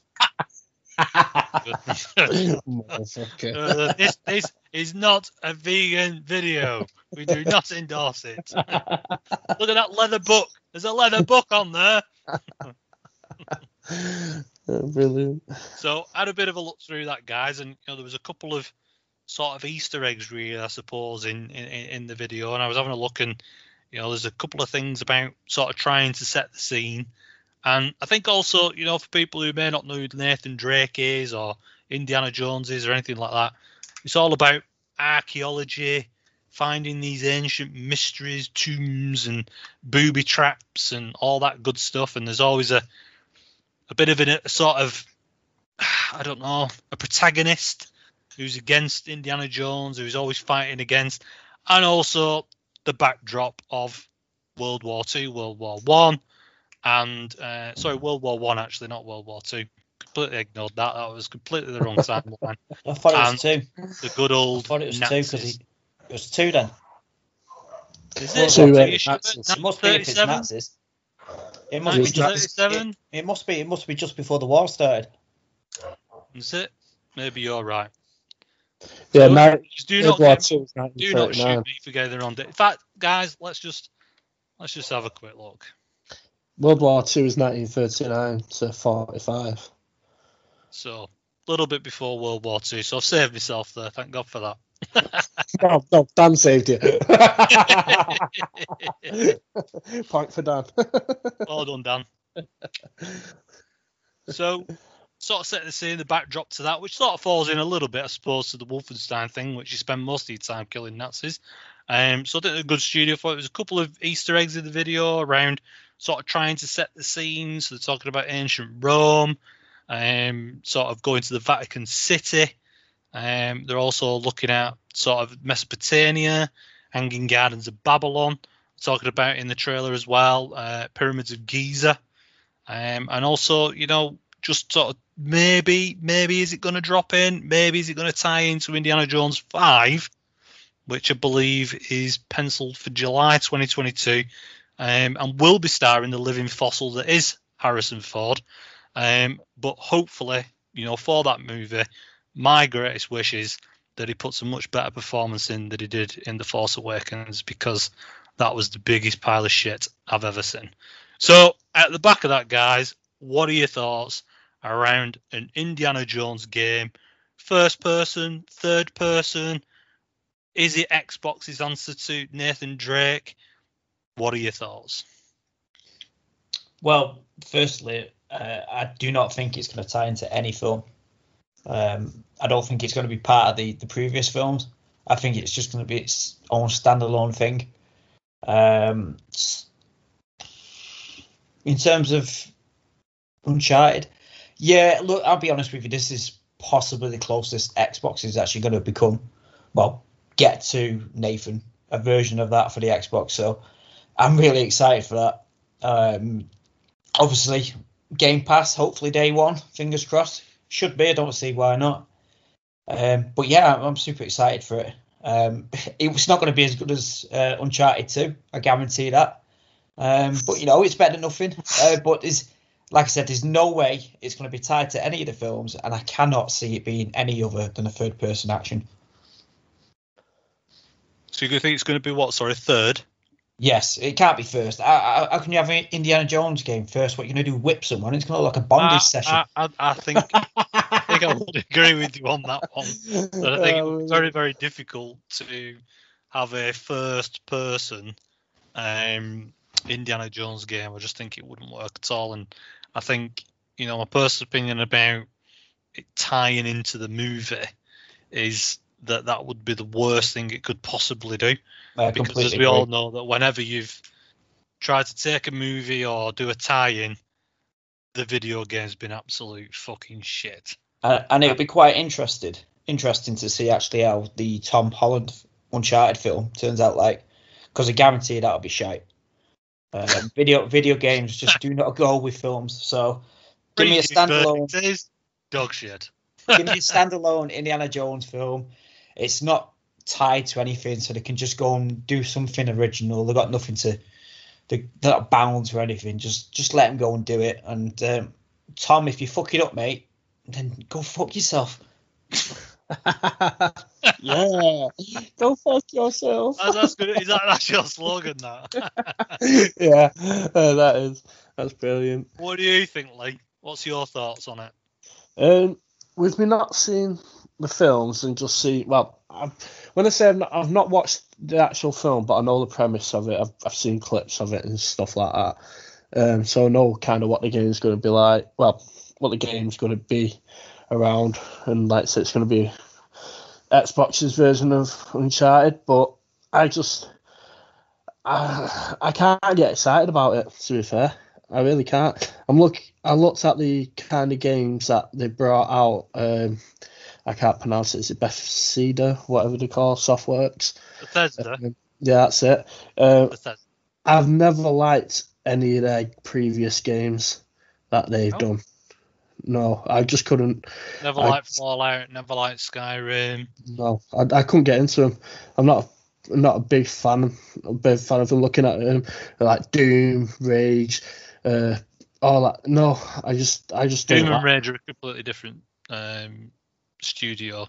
Uh, this this is not a vegan video. We do not endorse it. Look at that leather book There's a leather book on there. Oh, brilliant. So I had a bit of a look through that, guys, and you know there was a couple of sort of Easter eggs, really, I suppose, in in, in the video. And I was having a look, and you know, there's a couple of things about sort of trying to set the scene. And I think also, you know, for people who may not know who Nathan Drake is or Indiana Jones is or anything like that, it's all about archaeology, finding these ancient mysteries, tombs, and booby traps, and all that good stuff. And there's always a a bit of a, a sort of I don't know a protagonist who's against Indiana Jones, who's always fighting against, and also the backdrop of World War Two, World War One, and uh, sorry, World War One actually, not World War Two. Completely ignored that. That was completely the wrong timeline. I thought it was two. The good I old thought it was two Nazis. because it was two then. Is it? two, uh, you? Nazis. It must be if it's Nazis. It must be just. It, it must be. It must be just before the war started. Is it? Maybe you're right. Yeah, So, nine, just do World not War get, Two do not shoot me for getting the wrong date. In fact, guys, let's just let's just have a quick look. World War Two was 1939 to 45. So a little bit before World War Two. So I've saved myself there. Thank God for that. No, no, Dan saved you. Point for Dan. well done, Dan. So, sort of setting the scene, the backdrop to that, which sort of falls in a little bit, I suppose, to the Wolfenstein thing, which you spend most of your time killing Nazis. Um, so I think a good studio for it. There's a couple of Easter eggs in the video around sort of trying to set the scene. So they're talking about ancient Rome, um, sort of going to the Vatican City. Um, they're also looking at sort of Mesopotamia, Hanging Gardens of Babylon. Talking about in the trailer as well, uh, Pyramids of Giza, um, and also you know just sort of maybe maybe is it going to drop in? Maybe is it going to tie into Indiana Jones Five, which I believe is penciled for July 2022, um, and will be starring the living fossil that is Harrison Ford. Um, but hopefully, you know, for that movie, my greatest wish is that he puts a much better performance in than he did in The Force Awakens because that was the biggest pile of shit I've ever seen. So, at the back of that, guys, what are your thoughts around an Indiana Jones game? First person, third person? Is it Xbox's answer to Nathan Drake? What are your thoughts? Well, firstly, uh, I do not think it's going to tie into any film. Um, I don't think it's going to be part of the, the previous films. I think it's just going to be its own standalone thing. Um, in terms of Uncharted, yeah, look, I'll be honest with you, this is possibly the closest Xbox is actually going to become, well, get to Nathan, a version of that for the Xbox. So I'm really excited for that. Um, obviously, Game Pass, hopefully day one, fingers crossed. Should be, I don't see why not. Um, but yeah, I'm, I'm super excited for it. Um, it's not going to be as good as uh, Uncharted 2, I guarantee that. Um, but you know, it's better than nothing. Uh, but there's, like I said, there's no way it's going to be tied to any of the films, and I cannot see it being any other than a third person action. So you think it's going to be what? Sorry, third? Yes, it can't be first. How, how, how can you have an Indiana Jones game first? What you're going to do? Whip someone? It's going to look like a bondage I, session. I, I, I think I think I would agree with you on that one. But I think it would be very, very difficult to have a first person um, Indiana Jones game. I just think it wouldn't work at all. And I think, you know, my personal opinion about it tying into the movie is that that would be the worst thing it could possibly do. I Because as we all know, that whenever you've tried to take a movie or do a tie in, the video game's been absolute fucking shit. and, and it'll be quite interested, interesting to see actually how the Tom Holland Uncharted film turns out like, because I guarantee that'll be shite. Um, video video games just do not go with films. So give me a standalone, dog shit. give me a standalone Indiana Jones film. It's not tied to anything, so they can just go and do something original. They've got nothing to, they- they're not bound to anything. Just just let them go and do it. And um, Tom, if you fuck it up, mate, then go fuck yourself. yeah, go fuck yourself. That's, that's good. Is that that's your slogan? That. yeah, uh, that is that's brilliant. what do you think, Lee? What's your thoughts on it? Um, with me not seeing the films and just see, well, I've, when I say I've not, I've not watched the actual film, but I know the premise of it. I've, I've seen clips of it and stuff like that. Um, so I know kind of what the game's going to be like. Well, what the game's going to be around, and like I it's going to be Xbox's version of Uncharted. But I just, I, I can't get excited about it. To be fair, I really can't. I'm look. I looked at the kind of games that they brought out. Um, I can't pronounce it. Is it Bethesda, whatever they call Softworks? Bethesda. Um, yeah, that's it. Uh, Bethesda. I've never liked any of their previous games that they've done. No, I just couldn't. Never I- liked Fallout. Never liked Skyrim. No, I, I couldn't get into them. I'm not. I'm not a big fan. A big fan of them. Looking at them, like Doom, Rage, uh, all that. No, I just, I just Doom and like- Rage are completely different um, studio.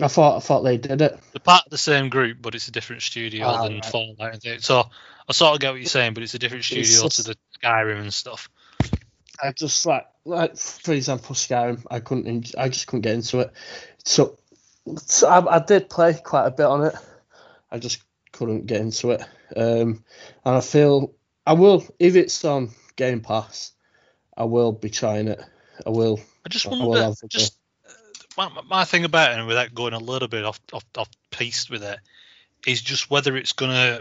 I thought, I thought they did it. They're part of the same group, but it's a different studio Ah, than right. Fallout. So I sort of get what you're saying, but it's a different studio just- to the Skyrim and stuff. I just like, like for example, Skyrim. I couldn't. I just couldn't get into it. So, so I, I did play quite a bit on it. I just couldn't get into it. Um, and I feel I will if it's on Game Pass. I will be trying it. I will. I just I wonder, have just my, my- thing about it, and without going a little bit off off, off with it, is just whether it's gonna.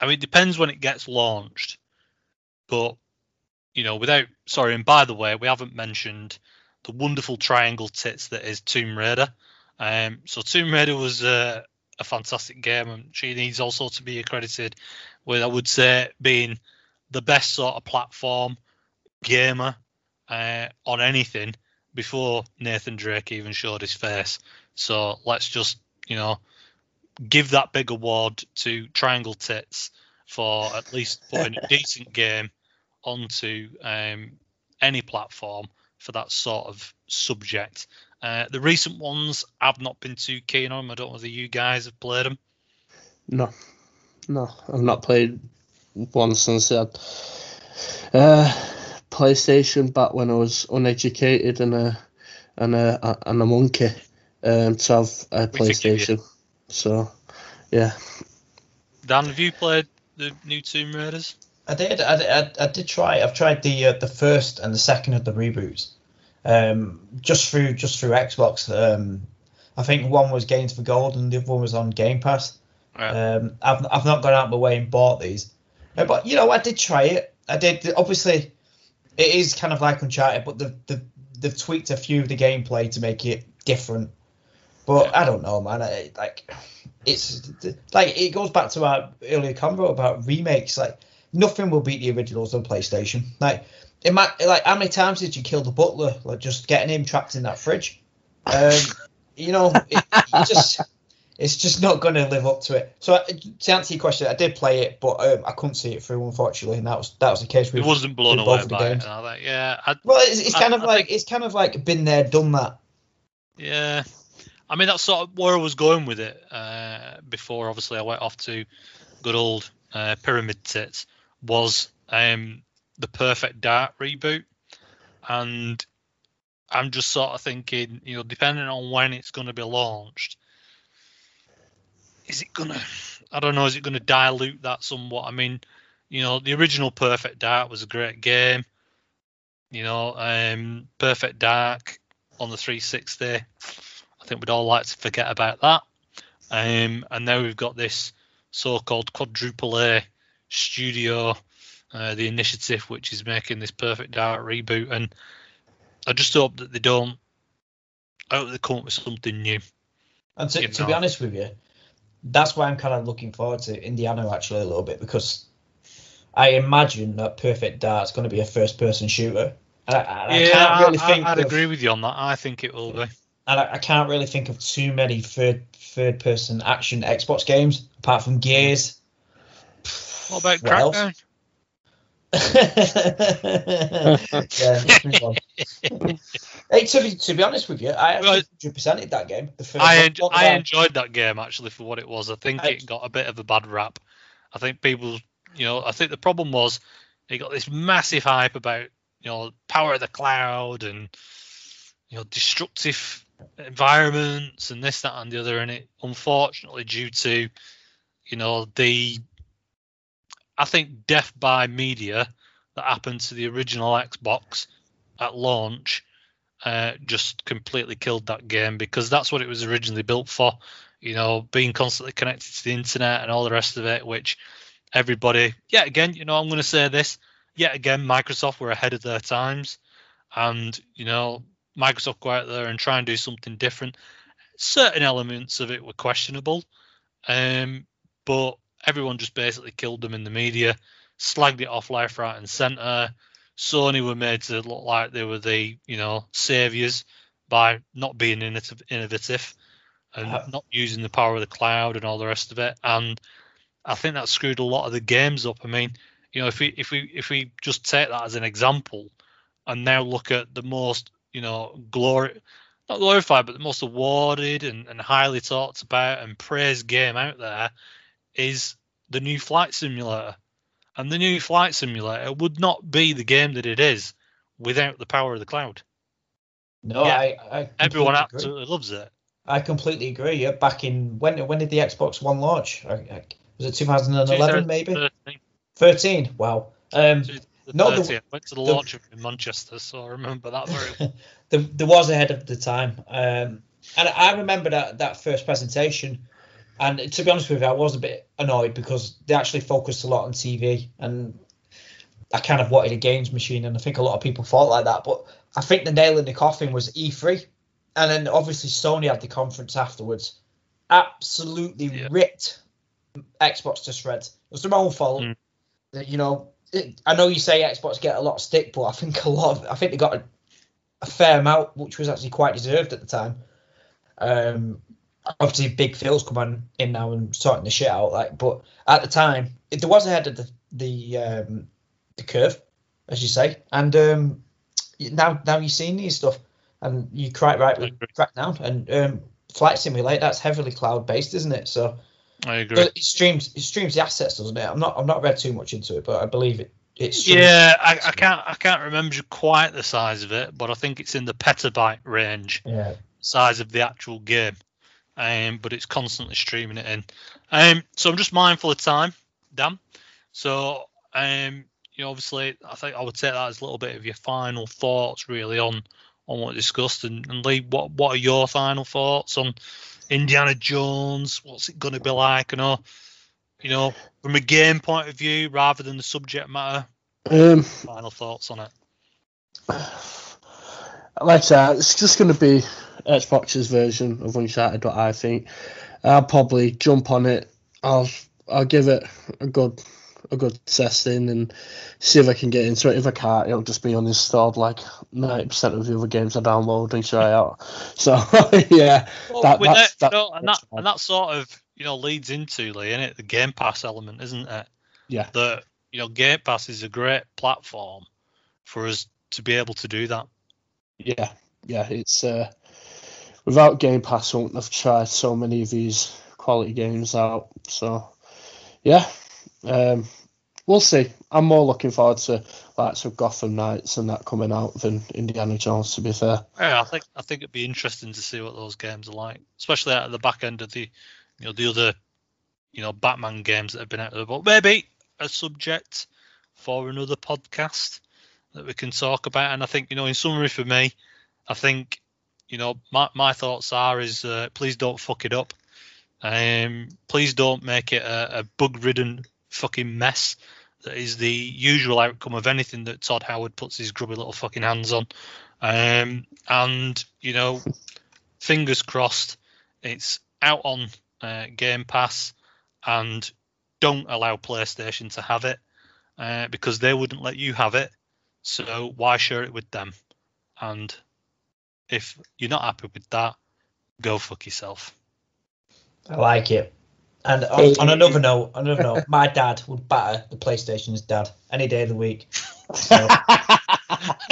I mean, it depends when it gets launched, but you know, without sorry, and by the way, we haven't mentioned the wonderful triangle tits that is Tomb Raider. Um, so Tomb Raider was uh, a fantastic game, and she needs also to be accredited with, I would say, being the best sort of platform gamer uh, on anything before Nathan Drake even showed his face. So let's just, you know, give that big award to Triangle Tits for at least putting a decent game onto um, any platform for that sort of subject. Uh, the recent ones I've not been too keen on. I don't know whether you guys have played them. No, no, I've not played one since had uh, PlayStation back when I was uneducated and a and a and a monkey um, to have a We forgive you. PlayStation. So, yeah, Dan, have you played the new Tomb Raiders? I did. I, did- I, I did try. I've tried the uh, the first and the second of the reboots, um, just through just through Xbox. Um, I think one was Games for Gold and the other one was on Game Pass. Right. Um, I've I've not gone out my way and bought these, Uh, but you know I did try it. I did. Obviously, it is kind of like Uncharted, but they've they've, they've tweaked a few of the gameplay to make it different. But I don't know, man. I, like it's like it goes back to our earlier convo about remakes. Like nothing will beat the originals on PlayStation. Like it might like how many times did you kill the butler? Like just getting him trapped in that fridge. Um, you know, it, it just it's just not going to live up to it. So uh, to answer your question, I did play it, but um, I couldn't see it through, unfortunately, and that was that was the case. It wasn't blown away both of the by it. games. And I yeah, I, Well, it's, it's I- kind of I like it's kind of like been there, done that. Yeah, I mean that's sort of where I was going with it. Uh, before obviously I went off to good old uh, Pyramid Tits was um, the Perfect Dark reboot, and I'm just sort of thinking, you know, depending on when it's going to be launched, is it gonna? I don't know. Is it going to dilute that somewhat? I mean, you know, the original Perfect Dark was a great game. You know, um, Perfect Dark on the 360. I think we'd all like to forget about that. Um, and now we've got this so-called quadruple A studio, uh, the initiative, which is making this Perfect Dark reboot. And I just hope that they don't. I hope they come up with something new. And to, to be honest with you, that's why I'm kind of looking forward to Indiana actually a little bit because I imagine that Perfect Dark's going to be a first-person shooter. And I, and yeah, can't really I, think would of, agree with you on that. I think it will be. and I, I can't really think of too many third third-person action Xbox games apart from Gears. What about What else? Crackdown? yeah, move on. hey, to be, to be honest with you, I Well, actually 100%ed that game. The first I, en- I bad. enjoyed that game actually for what it was. I think I- it got a bit of a bad rap. I think people, you know, I think the problem was it got this massive hype about, you know, power of the cloud and, you know, destructive environments and this, that, and the other. And it, unfortunately, due to, you know, the, I think, death by media that happened to the original Xbox at launch uh, just completely killed that game because that's what it was originally built for. You know, being constantly connected to the internet and all the rest of it, which everybody, yet again, you know, I'm going to say this, yet again, Microsoft were ahead of their times. And, you know, Microsoft go out there and try and do something different. Certain elements of it were questionable, um, but everyone just basically killed them in the media, slagged it off left, right, and centre. Sony were made to look like they were the you know saviors by not being innovative and Uh, not using the power of the cloud and all the rest of it. And I think that screwed a lot of the games up. I mean, you know, if we if we if we just take that as an example, and now look at the most you know glory not glorified but the most awarded and, and highly talked about and praised game out there is the new flight simulator and the new flight simulator would not be the game that it is without the power of the cloud No, Yeah. I, I everyone completely agree. absolutely loves it I completely agree. Yeah, back in when when did the Xbox One launch? I, I, was it 2011 maybe? 2013, 13. Wow. Um, 2013. No, the- I went to the the- launch in Manchester, so I remember that very well. there, there was ahead of the time. Um, and I remember that, that first presentation. And to be honest with you, I was a bit annoyed because they actually focused a lot on TV. And I kind of wanted a games machine. And I think a lot of people thought like that. But I think the nail in the coffin was E3. And then obviously Sony had the conference afterwards. Absolutely Yeah. ripped Xbox to shreds. It was their own fault. Mm. You know, it, I know you say Xbox get a lot of stick, but I think a lot of, I think they got a, a fair amount, which was actually quite deserved at the time. Um, obviously, Big Phil's come on in now and sorting the shit out. Like, but at the time, it, there was ahead of the the um, the curve, as you say, and um, now now you're seeing these stuff, and you quite right with agree. Crackdown and um, Flight Simulator. That's heavily cloud based, isn't it? So. I agree. It streams it streams the assets, doesn't it? I'm not I'm not read too much into it, but I believe it. It Yeah, I, I can't I can't remember quite the size of it, but I think it's in the petabyte range Yeah. size of the actual game. Um, but it's constantly streaming it in. Um, so I'm just mindful of time, Dan. So um, you know, obviously, I think I would take that as a little bit of your final thoughts, really, on on what we discussed. And, and Lee, what what are your final thoughts on Indiana Jones? What's it going to be like? You know, you know, from a game point of view, rather than the subject matter. Um, Final thoughts on it. like I said, it's just going to be Xbox's version of Uncharted. What I think, I'll probably jump on it. I'll I'll give it a good a good testing and see if I can get into it. If I can't, it'll just be uninstalled like ninety percent of the other games I download and try out. So yeah, Well, That- that's- that, you know, and that and that sort of you know leads into Lee, it the Game Pass element, isn't it? Yeah. That you know, Game Pass is a great platform for us to be able to do that. Yeah, yeah. It's uh, without Game Pass, I wouldn't have tried so many of these quality games out. So yeah, um, we'll see. I'm more looking forward to likes of Gotham Knights and that coming out than Indiana Jones. To be fair, Yeah, I think I think it'd be interesting to see what those games are like, especially at the back end of the you know the other you know Batman games that have been out there. But maybe a subject for another podcast that we can talk about. And I think you know, in summary for me, I think you know my my thoughts are is uh, please don't fuck it up. Um, please don't make it a, a bug-ridden fucking mess that is the usual outcome of anything that Todd Howard puts his grubby little fucking hands on. Um, and you know, fingers crossed, it's out on uh, Game Pass, and don't allow PlayStation to have it uh, because they wouldn't let you have it. So why share it with them? And if you're not happy with that, go fuck yourself. I like it. And on, on another note, on another note, my dad would batter the PlayStation's dad any day of the week. So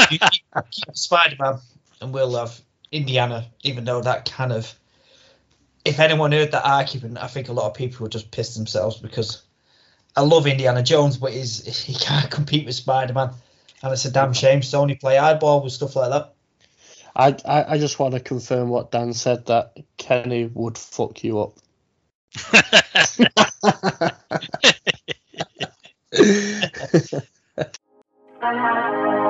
keep, keep Spider Man, and we'll have Indiana. Even though that kind of, if anyone heard that argument, I think a lot of people would just piss themselves because I love Indiana Jones, but he's he can't compete with Spider Man, and it's a damn shame. to only play eyeball with stuff like that. I, I I just want to confirm what Dan said that Kenny would fuck you up.